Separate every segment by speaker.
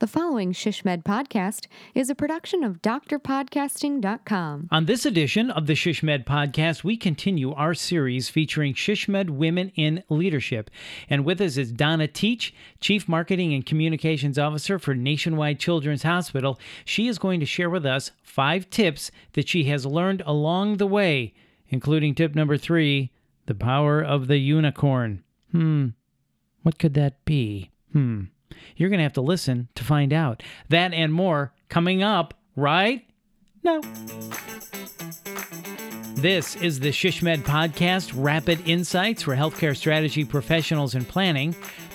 Speaker 1: The following ShishMed podcast is a production of drpodcasting.com.
Speaker 2: On this edition of the ShishMed podcast, we continue our series featuring ShishMed women in leadership. And with us is Donna Teach, Chief Marketing and Communications Officer for Nationwide Children's Hospital. She is going to share with us five tips that she has learned along the way, including tip number three the power of the unicorn. Hmm, what could that be? Hmm. You're going to have to listen to find out. That and more coming up, right? No. This is the ShishMed Podcast Rapid Insights for Healthcare Strategy Professionals in Planning,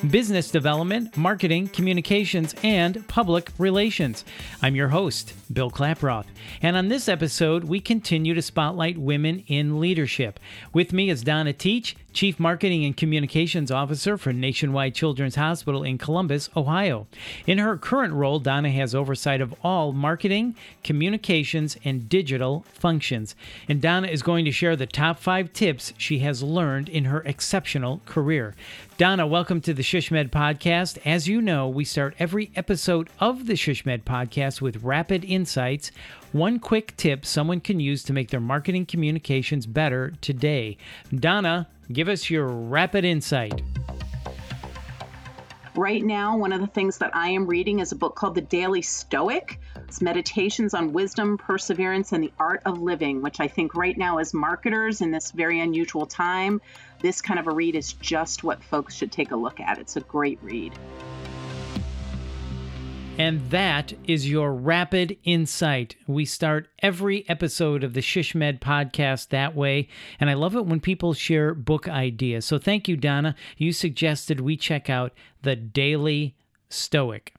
Speaker 2: Business Development, Marketing, Communications, and Public Relations. I'm your host, Bill Klaproth. And on this episode, we continue to spotlight women in leadership. With me is Donna Teach, Chief Marketing and Communications Officer for Nationwide Children's Hospital in Columbus, Ohio. In her current role, Donna has oversight of all marketing, communications, and digital functions. And Donna is going to share the top five tips she has learned in her exceptional career. Donna, welcome to the ShishMed podcast. As you know, we start every episode of the ShishMed podcast with rapid insights, one quick tip someone can use to make their marketing communications better today. Donna, give us your rapid insight.
Speaker 3: Right now, one of the things that I am reading is a book called The Daily Stoic. It's meditations on wisdom, perseverance, and the art of living, which I think right now, as marketers in this very unusual time, this kind of a read is just what folks should take a look at. It's a great read.
Speaker 2: And that is your rapid insight. We start every episode of the ShishMed podcast that way. And I love it when people share book ideas. So thank you, Donna. You suggested we check out The Daily Stoic.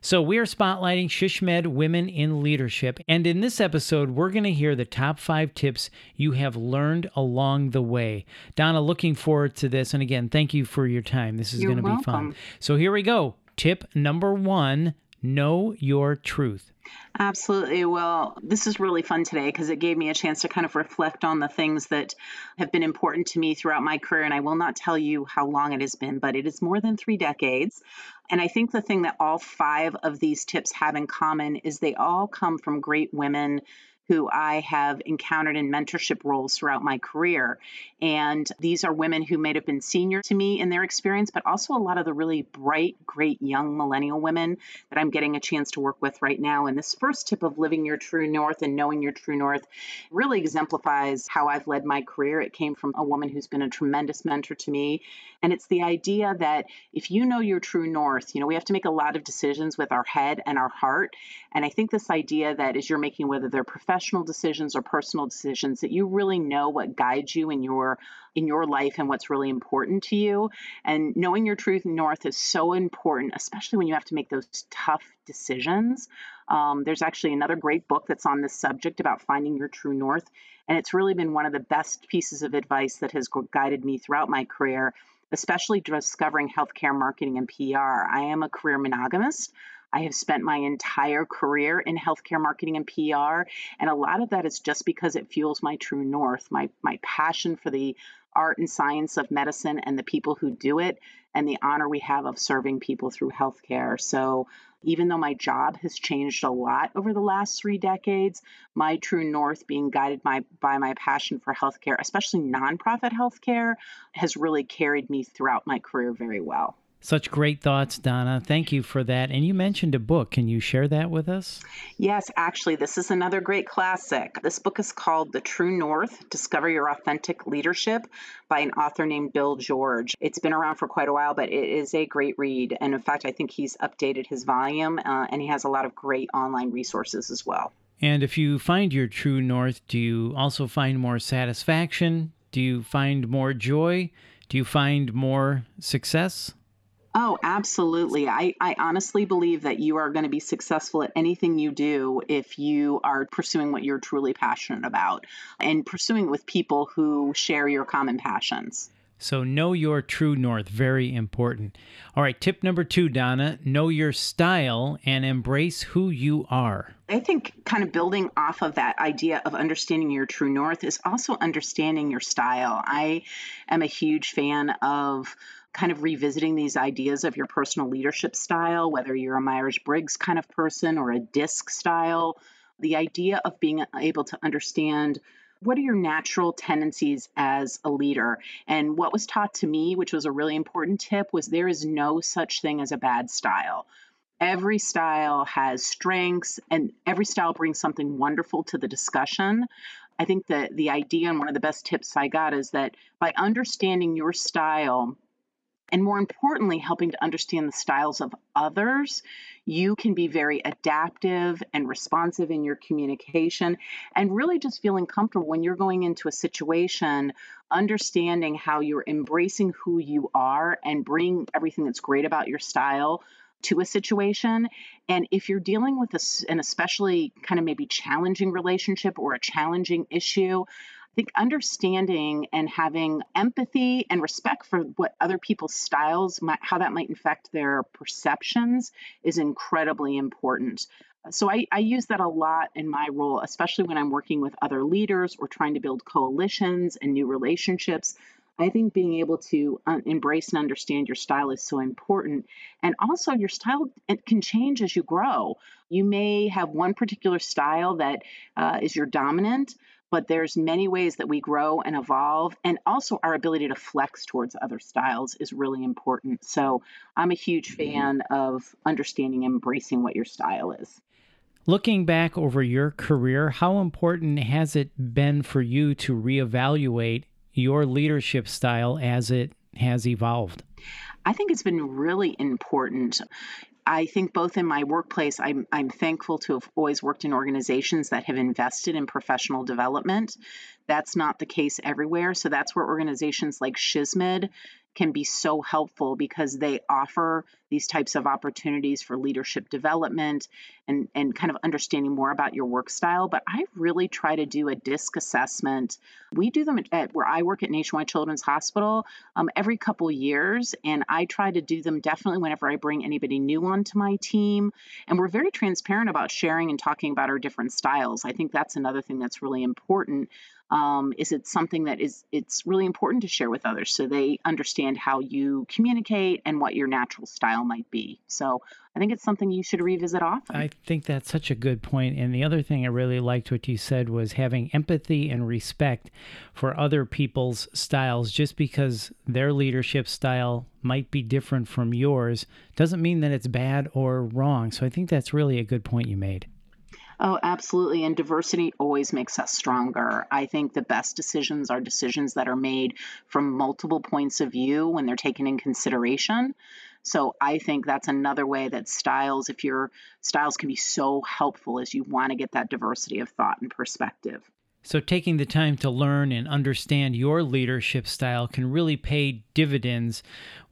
Speaker 2: So we are spotlighting ShishMed women in leadership. And in this episode, we're going to hear the top five tips you have learned along the way. Donna, looking forward to this. And again, thank you for your time. This is
Speaker 3: You're
Speaker 2: going to be fun. So here we go. Tip number one know your truth.
Speaker 3: Absolutely. Well, this is really fun today because it gave me a chance to kind of reflect on the things that have been important to me throughout my career. And I will not tell you how long it has been, but it is more than three decades. And I think the thing that all five of these tips have in common is they all come from great women who I have encountered in mentorship roles throughout my career. And these are women who may have been senior to me in their experience, but also a lot of the really bright, great young millennial women that I'm getting a chance to work with right now. And this first tip of living your true north and knowing your true north really exemplifies how I've led my career. It came from a woman who's been a tremendous mentor to me. And it's the idea that if you know your true north, you know, we have to make a lot of decisions with our head and our heart. And I think this idea that as you're making, whether they're professional decisions or personal decisions, that you really know what guides you in your in your life and what's really important to you. And knowing your truth north is so important, especially when you have to make those tough decisions. Um, there's actually another great book that's on this subject about finding your true north. And it's really been one of the best pieces of advice that has guided me throughout my career, especially discovering healthcare marketing and PR. I am a career monogamist. I have spent my entire career in healthcare marketing and PR, and a lot of that is just because it fuels my true north, my my passion for the art and science of medicine and the people who do it, and the honor we have of serving people through healthcare. So, even though my job has changed a lot over the last three decades, my true north, being guided by, by my passion for healthcare, especially nonprofit healthcare, has really carried me throughout my career very well.
Speaker 2: Such great thoughts, Donna. Thank you for that. And you mentioned a book. Can you share that with us?
Speaker 3: Yes, actually, this is another great classic. This book is called The True North Discover Your Authentic Leadership by an author named Bill George. It's been around for quite a while, but it is a great read. And in fact, I think he's updated his volume uh, and he has a lot of great online resources as well.
Speaker 2: And if you find your true north, do you also find more satisfaction? Do you find more joy? Do you find more success?
Speaker 3: Oh, absolutely. I, I honestly believe that you are going to be successful at anything you do if you are pursuing what you're truly passionate about and pursuing with people who share your common passions.
Speaker 2: So, know your true north, very important. All right, tip number two, Donna know your style and embrace who you are.
Speaker 3: I think kind of building off of that idea of understanding your true north is also understanding your style. I am a huge fan of kind of revisiting these ideas of your personal leadership style, whether you're a Myers Briggs kind of person or a DISC style. The idea of being able to understand what are your natural tendencies as a leader? And what was taught to me, which was a really important tip, was there is no such thing as a bad style. Every style has strengths, and every style brings something wonderful to the discussion. I think that the idea and one of the best tips I got is that by understanding your style, and more importantly, helping to understand the styles of others, you can be very adaptive and responsive in your communication and really just feeling comfortable when you're going into a situation, understanding how you're embracing who you are and bring everything that's great about your style to a situation. And if you're dealing with a, an especially kind of maybe challenging relationship or a challenging issue, think understanding and having empathy and respect for what other people's styles, might, how that might affect their perceptions, is incredibly important. So I, I, use that a lot in my role, especially when I'm working with other leaders or trying to build coalitions and new relationships. I think being able to uh, embrace and understand your style is so important. And also, your style can change as you grow. You may have one particular style that uh, is your dominant, but there's many ways that we grow and evolve and also our ability to flex towards other styles is really important so i'm a huge fan of understanding and embracing what your style is
Speaker 2: Looking back over your career, how important has it been for you to reevaluate your leadership style as it has evolved?
Speaker 3: I think it's been really important. I think both in my workplace, I'm, I'm thankful to have always worked in organizations that have invested in professional development. That's not the case everywhere. So that's where organizations like SHSMD can be so helpful because they offer these types of opportunities for leadership development and, and kind of understanding more about your work style. But I really try to do a DISC assessment. We do them at where I work at Nationwide Children's Hospital um, every couple years, and I try to do them definitely whenever I bring anybody new onto my team. And we're very transparent about sharing and talking about our different styles. I think that's another thing that's really important um, is it something that is it's really important to share with others so they understand how you communicate and what your natural style might be so i think it's something you should revisit often
Speaker 2: i think that's such a good point. point and the other thing i really liked what you said was having empathy and respect for other people's styles just because their leadership style might be different from yours doesn't mean that it's bad or wrong so i think that's really a good point you made
Speaker 3: Oh, absolutely. And diversity always makes us stronger. I think the best decisions are decisions that are made from multiple points of view when they're taken in consideration. So I think that's another way that styles, if your styles can be so helpful as you want to get that diversity of thought and perspective.
Speaker 2: So, taking the time to learn and understand your leadership style can really pay dividends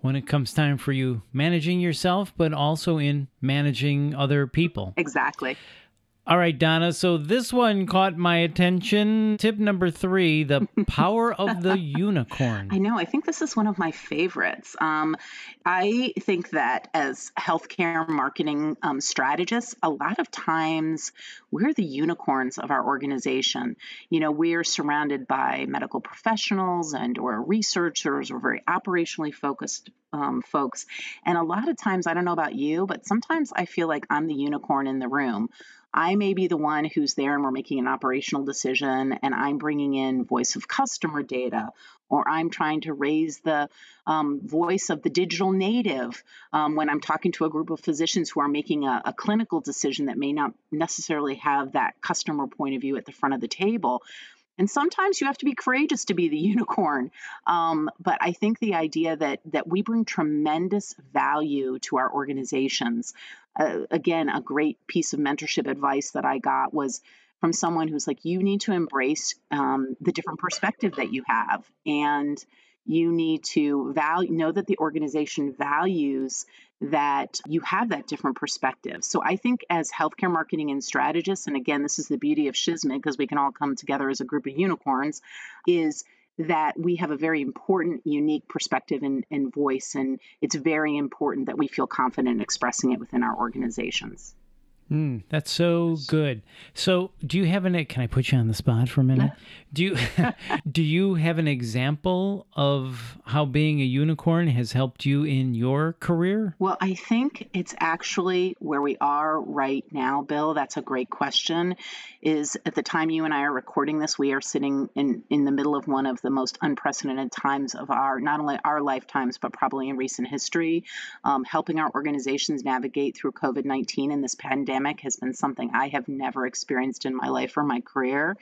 Speaker 2: when it comes time for you managing yourself, but also in managing other people.
Speaker 3: Exactly.
Speaker 2: All right, Donna. So this one caught my attention. Tip number three the power of the unicorn.
Speaker 3: I know. I think this is one of my favorites. Um, I think that as healthcare marketing um, strategists, a lot of times we're the unicorns of our organization. You know, we're surrounded by medical professionals and or researchers or very operationally focused um, folks. And a lot of times, I don't know about you, but sometimes I feel like I'm the unicorn in the room. I may be the one who's there and we're making an operational decision and I'm bringing in voice of customer data or I'm trying to raise the um, voice of the digital native um, when I'm talking to a group of physicians who are making a, a, clinical decision that may not necessarily have that customer point of view at the front of the table. And sometimes you have to be courageous to be the unicorn. Um, but I think the idea that that we bring tremendous value to our organizations. Again, a great piece of mentorship advice that I got was from someone who's like, you need to embrace um, the different perspective that you have, and you need to value know that the organization values that you have that different perspective. So I think as healthcare marketing and strategists, and again, this is the beauty of SHSMD because we can all come together as a group of unicorns, is that we have a very important, unique perspective and, and voice. And it's very important that we feel confident in expressing it within our organizations.
Speaker 2: Mm, that's so good. So, do you have an? Can I put you on the spot for a minute? Do you do you have an example of how being a unicorn has helped you in your career?
Speaker 3: Well, I think it's actually where we are right now, Bill. That's a great question. Is at the time you and I are recording this, we are sitting in in the middle of one of the most unprecedented times of our not only our lifetimes but probably in recent history. Um, helping our organizations navigate through COVID nineteen and this pandemic pandemic has been something I have never experienced in my life or my career.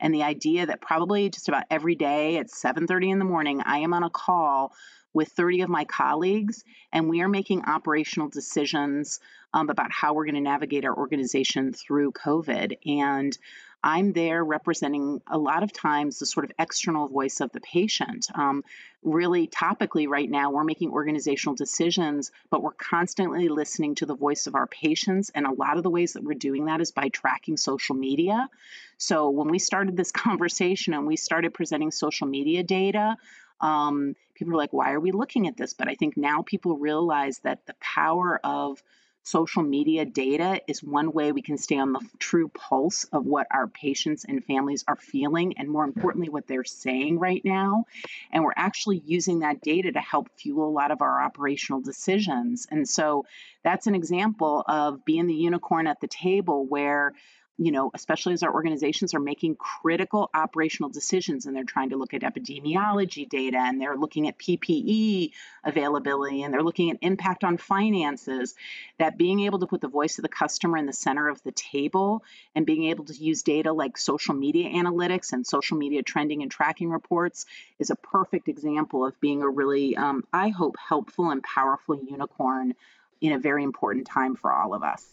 Speaker 3: And the idea that probably just about every day at 7:30 in the morning I am on a call with 30 of my colleagues, and we are making operational decisions um, about how we're going to navigate our organization through COVID. And I'm there representing a lot of times the sort of external voice of the patient. Um, really, topically, right now, we're making organizational decisions, but we're constantly listening to the voice of our patients. And a lot of the ways that we're doing that is by tracking social media. So when we started this conversation and we started presenting social media data, um, people were like, why are we looking at this? But I think now people realize that the power of social media data is one way we can stay on the true pulse of what our patients and families are feeling, and more importantly, what they're saying right now. And we're actually using that data to help fuel a lot of our operational decisions. And so that's an example of being the unicorn at the table where you know, especially as our organizations are making critical operational decisions and they're trying to look at epidemiology data and they're looking at PPE availability and they're looking at impact on finances, that being able to put the voice of the customer in the center of the table and being able to use data like social media analytics and social media trending and tracking reports is a perfect example of being a really, um, I hope, helpful and powerful unicorn in a very important time for all of us.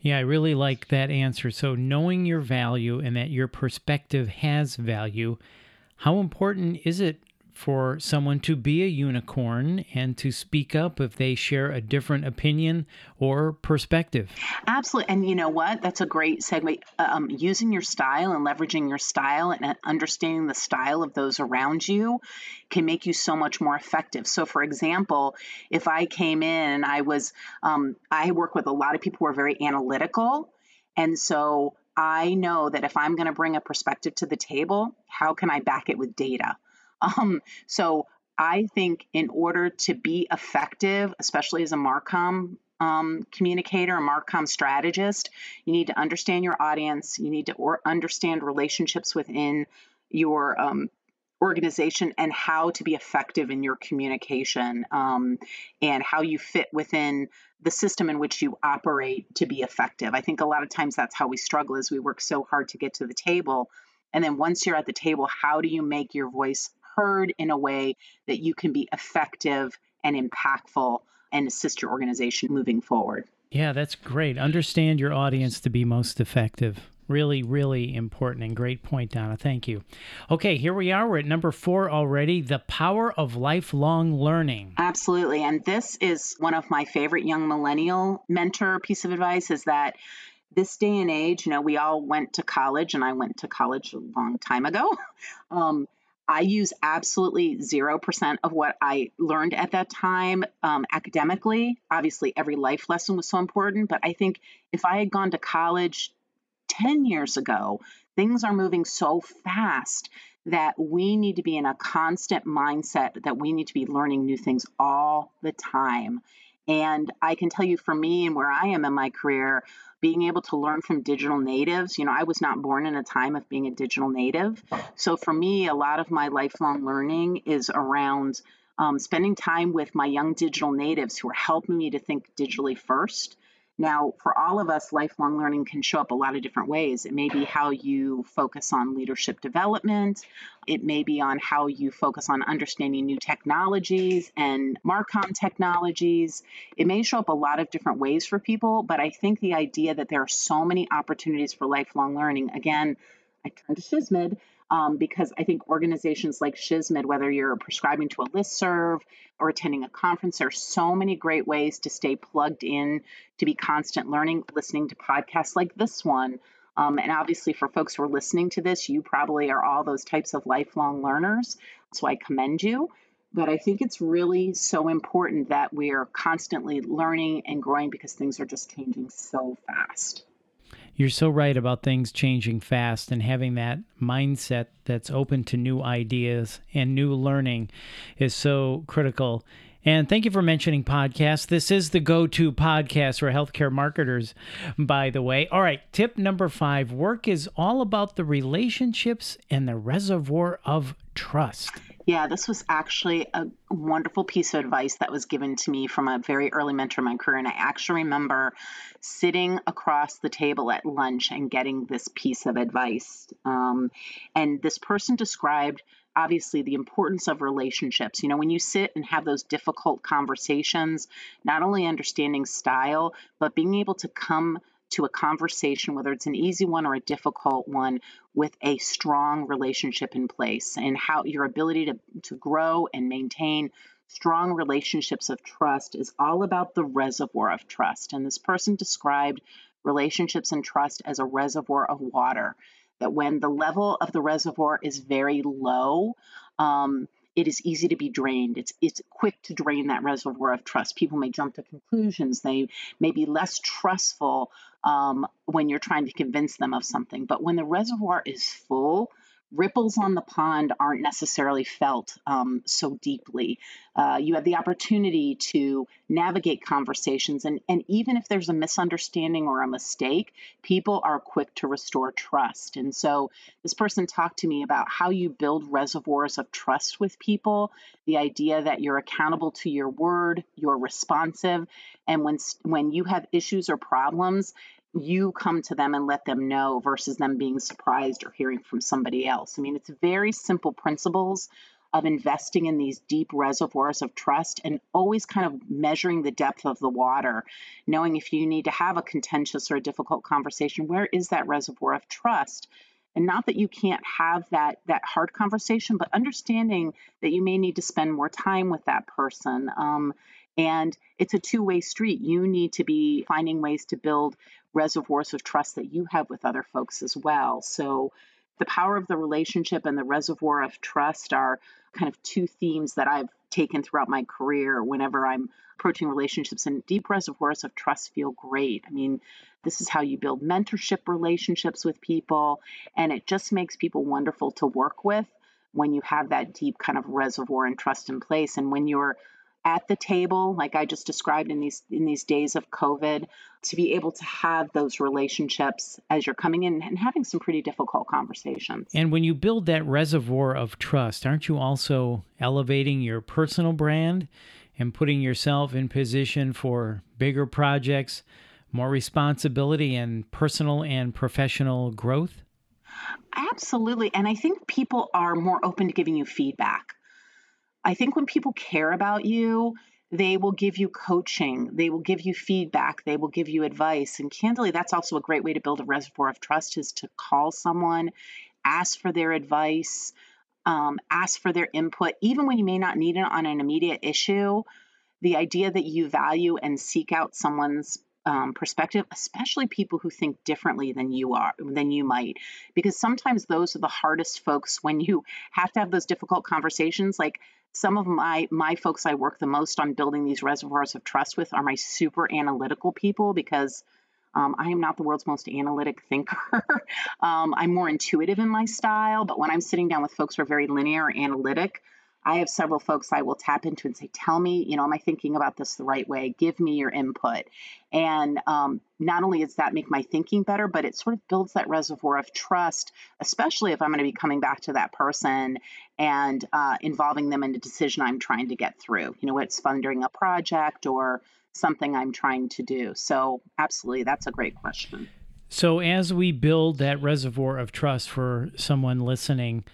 Speaker 2: Yeah, I really like that answer. So, knowing your value and that your perspective has value, how important is it for someone to be a unicorn and to speak up if they share a different opinion or perspective.
Speaker 3: Absolutely. And you know what? That's a great segue. Um, using your style and leveraging your style and understanding the style of those around you can make you so much more effective. So, for example, if I came in and I was, um, I work with a lot of people who are very analytical. And so I know that if I'm going to bring a perspective to the table, how can I back it with data? Um, so I think in order to be effective, especially as a Marcom um, communicator, a Marcom strategist, you need to understand your audience. You need to or understand relationships within your um, organization and how to be effective in your communication um, and how you fit within the system in which you operate to be effective. I think a lot of times that's how we struggle is we work so hard to get to the table. And then once you're at the table, how do you make your voice heard in a way that you can be effective and impactful and assist your organization moving forward.
Speaker 2: Yeah, that's great. Understand your audience to be most effective. Really, really important and great point, Donna. Thank you. Okay, here we are. We're at number four already the power of lifelong learning.
Speaker 3: Absolutely. And this is one of my favorite young millennial mentor piece of advice is that this day and age, you know, we all went to college, and I went to college a long time ago. Um, I use absolutely 0% of what I learned at that time um, academically. Obviously, every life lesson was so important, but I think if I had gone to college 10 years ago, things are moving so fast that we need to be in a constant mindset that we need to be learning new things all the time. And I can tell you for me and where I am in my career, being able to learn from digital natives. You know, I was not born in a time of being a digital native. So for me, a lot of my lifelong learning is around um, spending time with my young digital natives who are helping me to think digitally first now, for all of us, lifelong learning can show up a lot of different ways. It may be how you focus on leadership development, it may be on how you focus on understanding new technologies and Marcom technologies. It may show up a lot of different ways for people, but I think the idea that there are so many opportunities for lifelong learning, again, I turn to SHSMD um, because I think organizations like SHSMD, whether you're prescribing to a list serve or attending a conference, there are so many great ways to stay plugged in, to be constant learning, listening to podcasts like this one. Um, and obviously, for folks who are listening to this, you probably are all those types of lifelong learners. So I commend you. But I think it's really so important that we're constantly learning and growing because things are just changing so fast.
Speaker 2: You're so right about things changing fast and having that mindset that's open to new ideas and new learning is so critical. And thank you for mentioning podcasts. This is the go to podcast for healthcare marketers, by the way. All right, tip number five work is all about the relationships and the reservoir of trust.
Speaker 3: Yeah, this was actually a wonderful piece of advice that was given to me from a very early mentor in my career. And I actually remember sitting across the table at lunch and getting this piece of advice. Um, and this person described obviously the importance of relationships. You know, when you sit and have those difficult conversations, not only understanding style, but being able to come to a conversation, whether it's an easy one or a difficult one, with a strong relationship in place and how your ability to, to grow and maintain strong relationships of trust is all about the reservoir of trust. And this person described relationships and trust as a reservoir of water that when the level of the reservoir is very low, um, it is easy to be drained. It's it's quick to drain that reservoir of trust. People may jump to conclusions. They may be less trustful um, when you're trying to convince them of something. But when the reservoir is full, ripples on the pond aren't necessarily felt um, so deeply. Uh, you have the opportunity to navigate conversations, and, and even if there's a misunderstanding or a mistake, people are quick to restore trust. And so, this person talked to me about how you build reservoirs of trust with people, the idea that you're accountable to your word, you're responsive, and when when you have issues or problems, you come to them and let them know versus them being surprised or hearing from somebody else. I mean, it's very simple principles of investing in these deep reservoirs of trust and always kind of measuring the depth of the water, knowing if you need to have a contentious or a difficult conversation, where is that reservoir of trust? And not that you can't have that that hard conversation, but understanding that you may need to spend more time with that person. Um, and it's a two way street. You need to be finding ways to build reservoirs of trust that you have with other folks as well. So, the power of the relationship and the reservoir of trust are kind of two themes that I've taken throughout my career whenever I'm approaching relationships and deep reservoirs of trust feel great. I mean, this is how you build mentorship relationships with people and it just makes people wonderful to work with when you have that deep kind of reservoir and trust in place and when you're at the table like i just described in these in these days of covid to be able to have those relationships as you're coming in and having some pretty difficult conversations.
Speaker 2: And when you build that reservoir of trust aren't you also elevating your personal brand and putting yourself in position for bigger projects more responsibility and personal and professional growth?
Speaker 3: Absolutely. And i think people are more open to giving you feedback I think when people care about you, they will give you coaching, they will give you feedback, they will give you advice. And candidly, that's also a great way to build a reservoir of trust is to call someone, ask for their advice, um, ask for their input, even when you may not need it on an immediate issue. The idea that you value and seek out someone's um, perspective, especially people who think differently than you are, than you might, because sometimes those are the hardest folks when you have to have those difficult conversations. Like some of my my folks I work the most on building these reservoirs of trust with are my super analytical people because um, I am not the world's most analytic thinker. um, I'm more intuitive in my style, but when I'm sitting down with folks who are very linear analytic, I have several folks I will tap into and say, Tell me, you know, am I thinking about this the right way? Give me your input. And um, not only does that make my thinking better, but it sort of builds that reservoir of trust, especially if I'm going to be coming back to that person and uh, involving them in a decision I'm trying to get through. You know, it's funding a project or something I'm trying to do. So, absolutely, that's a great question.
Speaker 2: So, as we build that reservoir of trust for someone listening,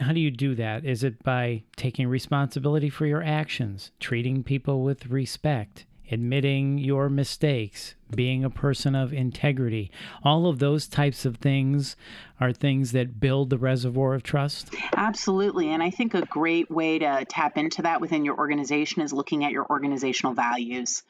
Speaker 2: how do you do that? Is it by taking responsibility for your actions, treating people with respect, admitting your mistakes, being a person of integrity? All of those types of things are things that build the reservoir of trust?
Speaker 3: Absolutely. And I think a great way to tap into that within your organization is looking at your organizational values.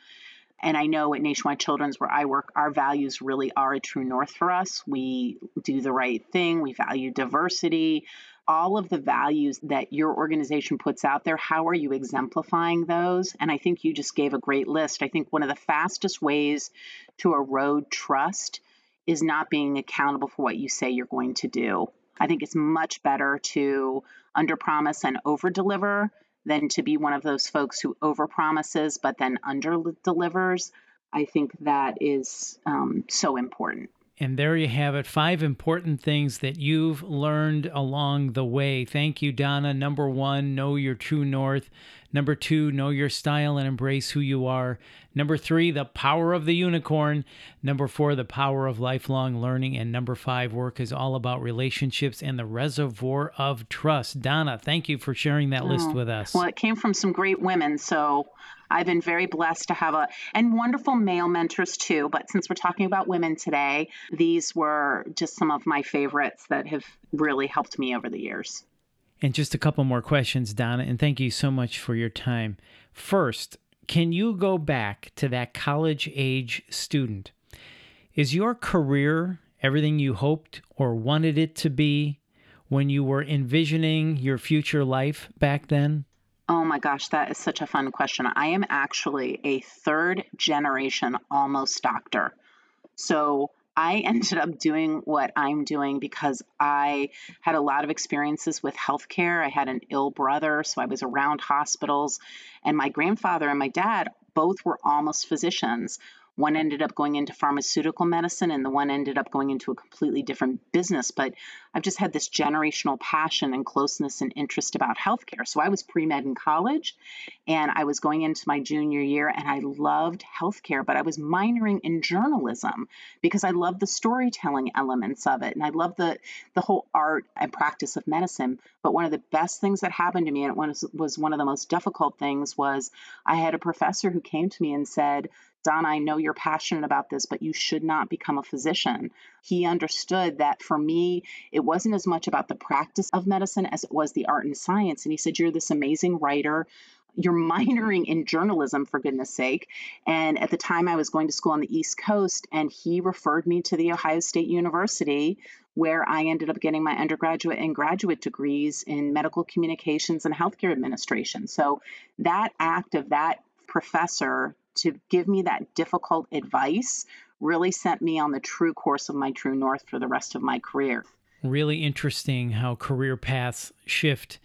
Speaker 3: And I know at Nationwide Children's, where I work, our values really are a true north for us. We do the right thing, we value diversity, all of the values that your organization puts out there, how are you exemplifying those? And I think you just gave a great list. I think one of the fastest ways to erode trust is not being accountable for what you say you're going to do. I think it's much better to underpromise and overdeliver than to be one of those folks who overpromises but then underdelivers. I think that is um, so important.
Speaker 2: And there you have it five important things that you've learned along the way. Thank you, Donna. Number one, know your true north. Number two, know your style and embrace who you are. Number three, the power of the unicorn. Number four, the power of lifelong learning. And number five, work is all about relationships and the reservoir of trust. Donna, thank you for sharing that oh, list with us.
Speaker 3: Well, it came from some great women. So I've been very blessed to have a, and wonderful male mentors too. But since we're talking about women today, these were just some of my favorites that have really helped me over the years.
Speaker 2: And just a couple more questions, Donna, and thank you so much for your time. First, can you go back to that college age student? Is your career everything you hoped or wanted it to be when you were envisioning your future life back then?
Speaker 3: Oh my gosh, that is such a fun question. I am actually a third generation almost doctor. So I ended up doing what I'm doing because I had a lot of experiences with healthcare. I had an ill brother, so I was around hospitals. And my grandfather and my dad both were almost physicians. One ended up going into pharmaceutical medicine, and the one ended up going into a completely different business. But I've just had this generational passion and closeness and interest about healthcare. So I was pre med in college, and I was going into my junior year, and I loved healthcare, but I was minoring in journalism because I love the storytelling elements of it, and I love the the whole art and practice of medicine. But one of the best things that happened to me, and it was, was one of the most difficult things, was I had a professor who came to me and said, Don, I know you're passionate about this, but you should not become a physician. He understood that for me, it wasn't as much about the practice of medicine as it was the art and science. And he said, You're this amazing writer. You're minoring in journalism, for goodness sake. And at the time, I was going to school on the East Coast, and he referred me to the Ohio State University, where I ended up getting my undergraduate and graduate degrees in medical communications and healthcare administration. So that act of that professor to give me that difficult advice really sent me on the true course of my true north for the rest of my career.
Speaker 2: Really interesting how career paths shift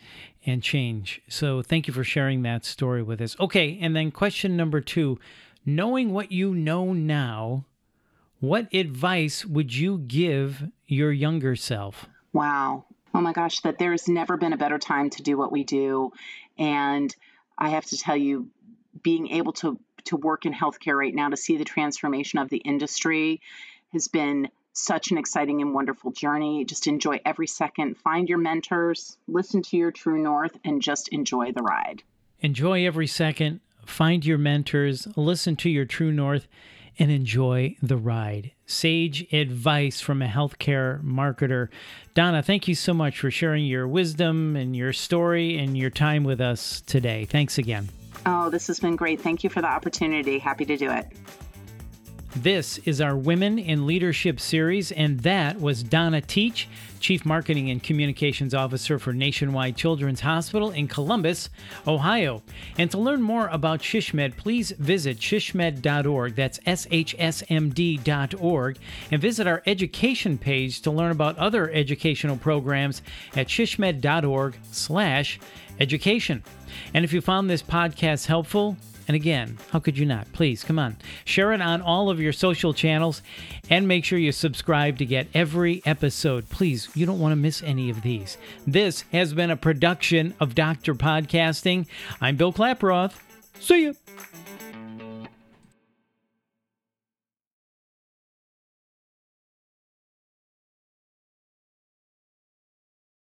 Speaker 2: and change. So, thank you for sharing that story with us. Okay, and then question number two knowing what you know now, what advice would you give your younger self?
Speaker 3: Wow. Oh my gosh, that there's never been a better time to do what we do. And I have to tell you, being able to to work in healthcare right now to see the transformation of the industry has been such an exciting and wonderful journey. Just enjoy every second. Find your mentors, listen to your true north, and just enjoy the ride.
Speaker 2: Enjoy every second. Find your mentors, listen to your true north, and enjoy the ride. Sage advice from a healthcare marketer. Donna, thank you so much for sharing your wisdom and your story and your time with us today. Thanks again.
Speaker 3: Oh, this has been great. Thank you for the opportunity. Happy to do it.
Speaker 2: This is our Women in Leadership series, and that was Donna Teach, Chief Marketing and Communications Officer for Nationwide Children's Hospital in Columbus, Ohio. And to learn more about SHSMD, please visit shsmd.org. That's S H S M D.org. And visit our education page to learn about other educational programs at shsmd.org slash education. And if you found this podcast helpful, and again, how could you not? Please, come on. Share it on all of your social channels and make sure you subscribe to get every episode. Please, you don't want to miss any of these. This has been a production of Dr. Podcasting. I'm Bill Klaproth. See you.